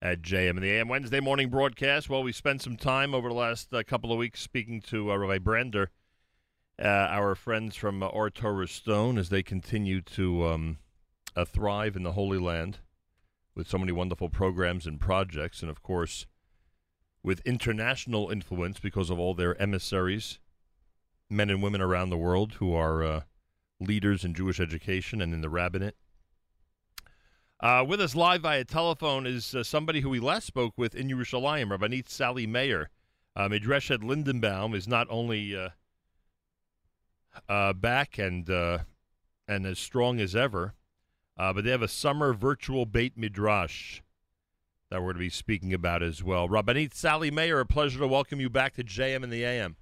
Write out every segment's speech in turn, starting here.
at JM and the AM Wednesday morning broadcast. Well, we spent some time over the last uh, couple of weeks speaking to uh, Rabbi Brander, uh, our friends from uh, Ohr Torah Stone, as they continue to um, uh, thrive in the Holy Land with so many wonderful programs and projects, and of course, with international influence because of all their emissaries, men and women around the world who are uh, leaders in Jewish education and in the rabbinate. Uh, with us live via telephone is uh, somebody who we last spoke with in Yerushalayim, Rabbanit Sally Mayer. Uh, Midreshet Lindenbaum is not only uh, uh, back and uh, and as strong as ever, uh, but they have a summer virtual Beit Midrash that we're going to be speaking about as well. Rabbanit Sally Mayer, a pleasure to welcome you back to JM and the AM.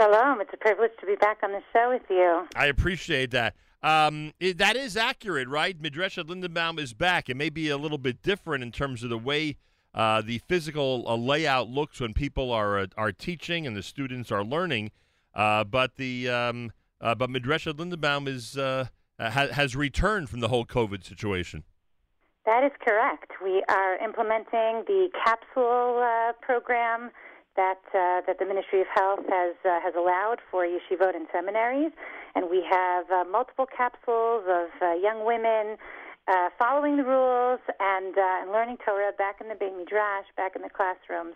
Shalom. It's a privilege to be back on the show with you. I appreciate that. Um, it, that is accurate, right? Midresha Lindenbaum is back. It may be a little bit different in terms of the way uh, the physical uh, layout looks when people are uh, are teaching and the students are learning. Uh, but the um, uh, but Midresha Lindenbaum is uh, ha- has returned from the whole COVID situation. That is correct. We are implementing the capsule program that uh, that the Ministry of Health has uh, has allowed for yeshivot and seminaries, and we have uh, multiple capsules of uh, young women uh, following the rules and uh, and learning Torah back in the Beit Midrash, back in the classrooms.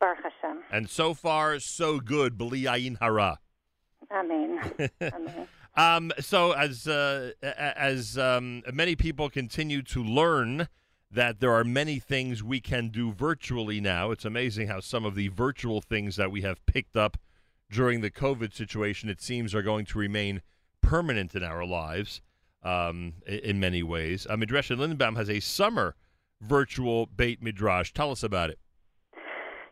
Baruch Hashem. And so far, so good. B'li ayin hara. Amen. Amen. Um, so as as um, many people continue to learn that there are many things we can do virtually now. It's amazing how some of the virtual things that we have picked up during the COVID situation, it seems, are going to remain permanent in our lives um, in many ways. Uh, Midrash Lindenbaum has a summer virtual Beit Midrash. Tell us about it.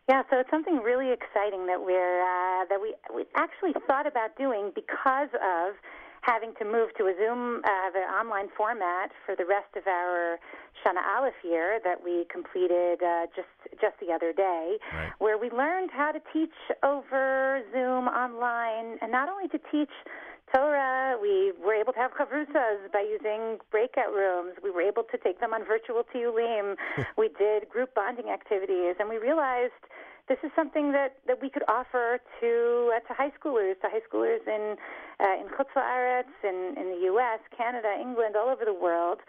Yeah, so it's something really exciting that we're uh, that we we actually thought about doing because of having to move to a Zoom, uh, the online format for the rest of our Shana Aleph year that we completed uh, just just the other day, right. where we learned how to teach over Zoom online, and not only to teach Torah, we were able to have chavrusas by using breakout rooms. We were able to take them on virtual tiyulim. we did group bonding activities, and we realized this is something that, that we could offer to uh, to high schoolers, to high schoolers in uh, in Chutz in in the U.S., Canada, England, all over the world,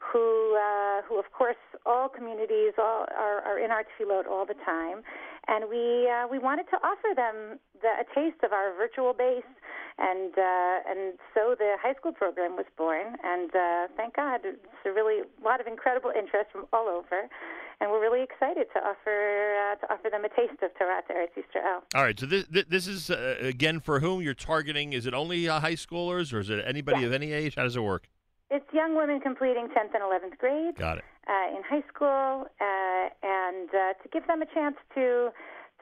who uh, who of course all communities all are, are in our tefillot all the time, and we uh, we wanted to offer them the, a taste of our virtual base, and uh, and so the high school program was born, and uh, thank God, it's a really lot of incredible interest from all over and we're really excited to offer uh, to offer them a taste of Torah to Eretz Yisrael. All right, so this this is uh, again for whom you're targeting. Is it only uh, high schoolers, or is it anybody of any age? How does it work? It's young women completing 10th and 11th grade. Got it. Uh, in high school, uh, and uh, to give them a chance to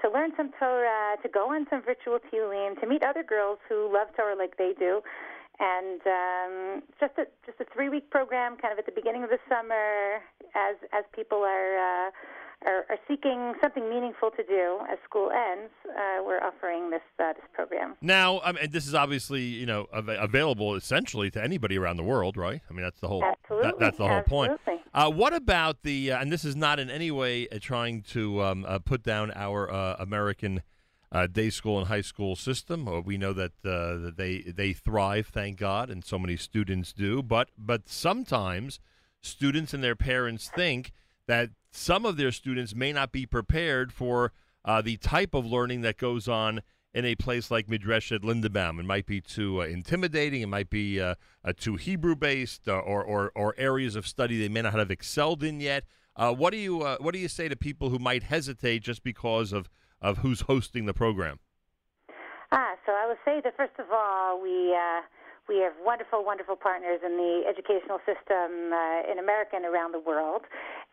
to learn some Torah, to go on some virtual tiyulim, to meet other girls who love Torah like they do, and um, just a just a three week program, kind of at the beginning of the summer, as as people are. Uh, are, are, seeking something meaningful to do as school ends, uh, we're offering this uh, this program. Now, I mean, this is obviously you know av- available essentially to anybody around the world, right? I mean, that's the whole Absolutely. That, that's the whole Absolutely. point. Uh, what about the? Uh, and this is not in any way uh, trying to um, uh, put down our American uh, day school and high school system. Uh, we know that, uh, that they they thrive, thank God, and so many students do. But but sometimes students and their parents think that some of their students may not be prepared for uh, the type of learning that goes on in a place like Midreshet Lindenbaum. It might be too uh, intimidating. It might be too Hebrew based, or, or or areas of study they may not have excelled in yet. what do you what do you say to people who might hesitate just because of of who's hosting the program? Ah, so I would say that first of all, we uh, we have wonderful, wonderful partners in the educational system uh, in America and around the world,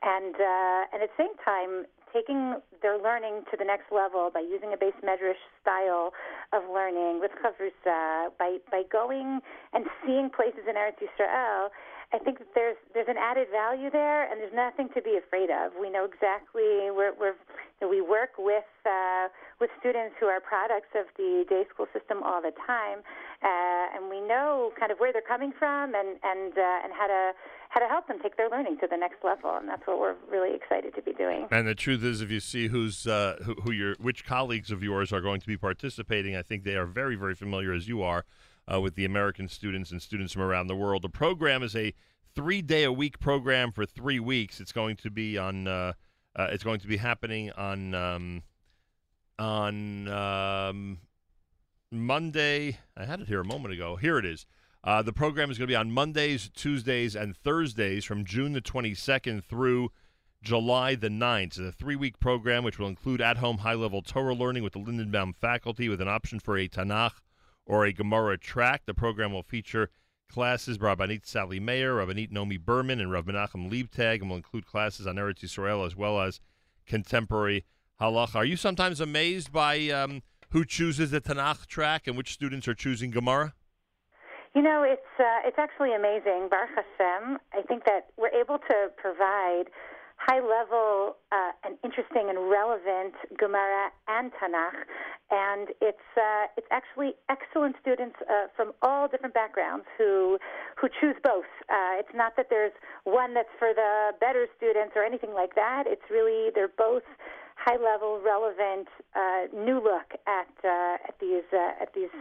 and uh, and at the same time taking their learning to the next level by using a base medrash style of learning with chavrusa, by by going and seeing places in Eretz Yisrael I think that there's there's an added value there, and there's nothing to be afraid of. We know exactly we're we're we work with uh, with students who are products of the day school system all the time, uh, and we know kind of where they're coming from and and uh, and how to how to help them take their learning to the next level, and that's what we're really excited to be doing. And the truth is, if you see who's uh, who, who your which colleagues of yours are going to be participating, I think they are very very familiar as you are uh, with the American students and students from around the world. The program is a three day a week program for three weeks. It's going to be on. Uh, uh, it's going to be happening on um, on um, Monday. I had it here a moment ago. Here it is. Uh, the program is going to be on Mondays, Tuesdays, and Thursdays from June the 22nd through July the 9th. It's a three week program which will include at home high level Torah learning with the Lindenbaum faculty with an option for a Tanakh or a Gemara track. The program will feature classes by Rabbanit Sally Mayer, Rabbanit Nomi Berman, and Rav Menachem Leibtag, and will include classes on Eretz Yisrael as well as contemporary halacha. Are you sometimes amazed by um, who chooses the Tanakh track and which students are choosing Gemara? You know, it's uh, it's actually amazing. Baruch Hashem. I think that we're able to provide high level uh, and interesting and relevant Gemara and Tanakh, and it's uh, it's actually excellent students uh, from all different backgrounds who who choose both. Uh, it's not that there's one that's for the better students or anything like that. It's really they're both high level, relevant, uh, new look at uh, at these uh, at these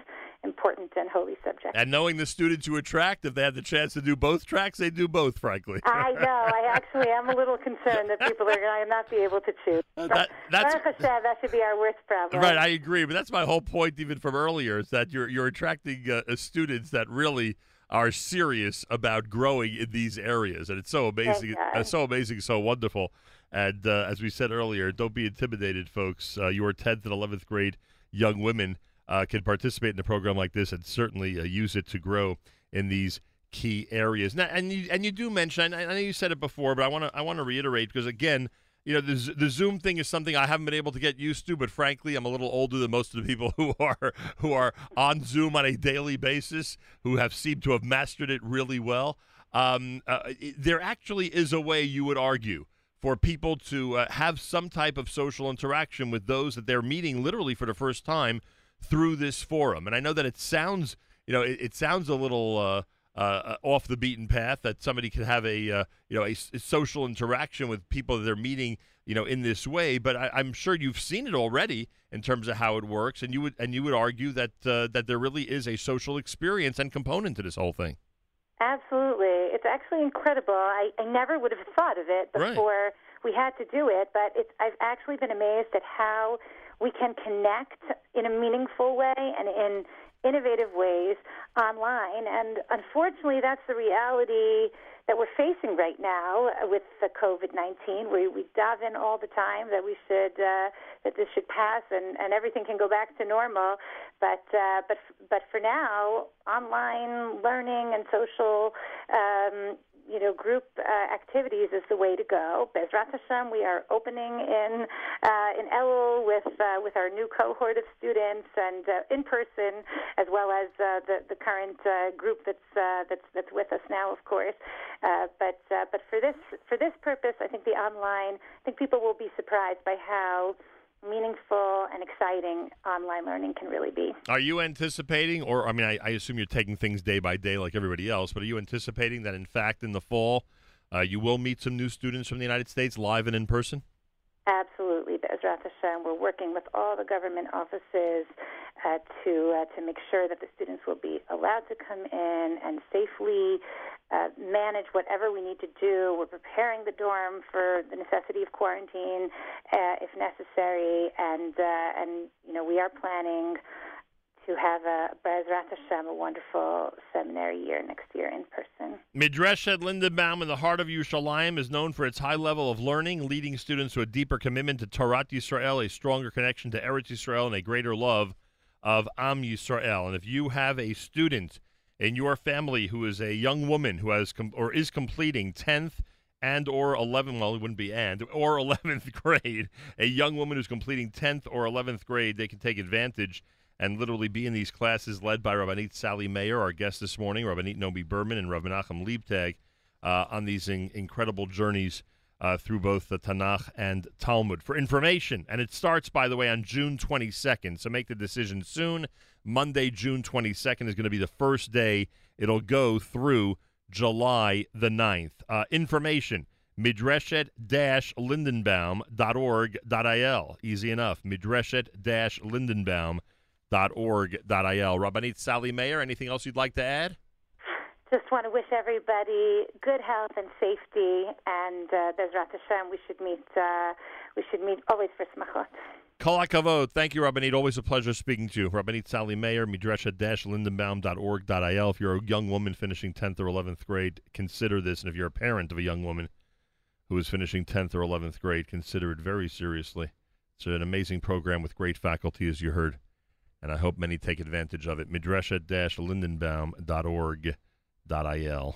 important and holy subject. And knowing the students you attract, if they had the chance to do both tracks, they do both. Frankly, I know. I actually am a little concerned that people are going to not be able to choose. Uh, that, that's that should be our worst problem. Right, I agree. But that's my whole point, even from earlier, is that you're you're attracting uh, students that really are serious about growing in these areas, and it's so amazing, uh, so amazing, so wonderful. And uh, as we said earlier, don't be intimidated, folks. Uh, your 10th and 11th grade young women uh, can participate in a program like this and certainly uh, use it to grow in these key areas. Now, and you and you do mention, I know you said it before, but I want to I want to reiterate because again, you know, the, the Zoom thing is something I haven't been able to get used to. But frankly, I'm a little older than most of the people who are who are on Zoom on a daily basis, who have seemed to have mastered it really well. Um, uh, there actually is a way you would argue for people to uh, have some type of social interaction with those that they're meeting literally for the first time through this forum. And I know that it sounds, you know, it, it sounds a little uh, uh, off the beaten path that somebody could have a, uh, you know, a, a, social interaction with people that they're meeting, you know, in this way. But I, am sure you've seen it already in terms of how it works, and you would and you would argue that uh, that there really is a social experience and component to this whole thing. Absolutely. It's actually incredible. I, I never would have thought of it before right. we had to do it, but it's, I've actually been amazed at how we can connect in a meaningful way and in innovative ways online. And unfortunately, that's the reality that we're facing right now with the COVID 19, where we daven all the time that we should, uh, that this should pass and, and everything can go back to normal. But, uh, but, but for now, online learning and social um, you know, group uh, activities is the way to go. Bezrat Hashem, we are opening in uh, in Elul with uh, with our new cohort of students and uh, in person, as well as uh, the the current uh, group that's that's that's with us now, of course. But but for this for this purpose, I think the online. I think people will be surprised by how meaningful and exciting online learning can really be. Are you anticipating, or I mean, I, I, assume you're taking things day by day like everybody else, but are you anticipating that in fact in the fall uh, you will meet some new students from the United States live and in person? Absolutely, Bezrat Hashem. We're working with all the government offices uh, to uh, to make sure that the students will be allowed to come in and safely uh, manage whatever we need to do. We're preparing the dorm for the necessity of quarantine uh, if necessary, and uh, and you know we are planning to have a Bezrat Hashem, a wonderful seminary year next year in person. Midreshet Lindenbaum in the heart of Yerushalayim is known for its high level of learning, leading students to a deeper commitment to Torah Yisrael, a stronger connection to Eretz Yisrael, and a greater love of Am Yisrael. And if you have a student in your family who is a young woman who has com- or is completing 10th and or 11 well it wouldn't be and or 11th grade. A young woman who's completing 10th or 11th grade they can take advantage and literally be in these classes led by Rabbanit Sally Mayer, our guest this morning, Rabbanit Nomi Berman and Rav Menachem Leibtag uh, on these in- incredible journeys uh, through both the Tanakh and Talmud. For information, and it starts, by the way, on June 22nd, so make the decision soon. Monday, June 22nd is going to be the first day. It'll go through July the 9th. Uh, information midreshet-lindenbaum.org.il. Easy enough. midreshet-lindenbaum.org.il. Rabbanit Sally Mayer, anything else you'd like to add? Just want to wish everybody good health and safety, and uh, Hashem, we should meet. Uh, we should meet always for smachot. Kol HaKavod. Thank you, Rabbanit. Always a pleasure speaking to you. Rabbanit Sally Mayer, midresha-lindenbaum.org.il. If you're a young woman finishing 10th or 11th grade, consider this. And if you're a parent of a young woman who is finishing 10th or 11th grade, consider it very seriously. It's an amazing program with great faculty, as you heard. And I hope many take advantage of it. midresha-lindenbaum.org.il. Il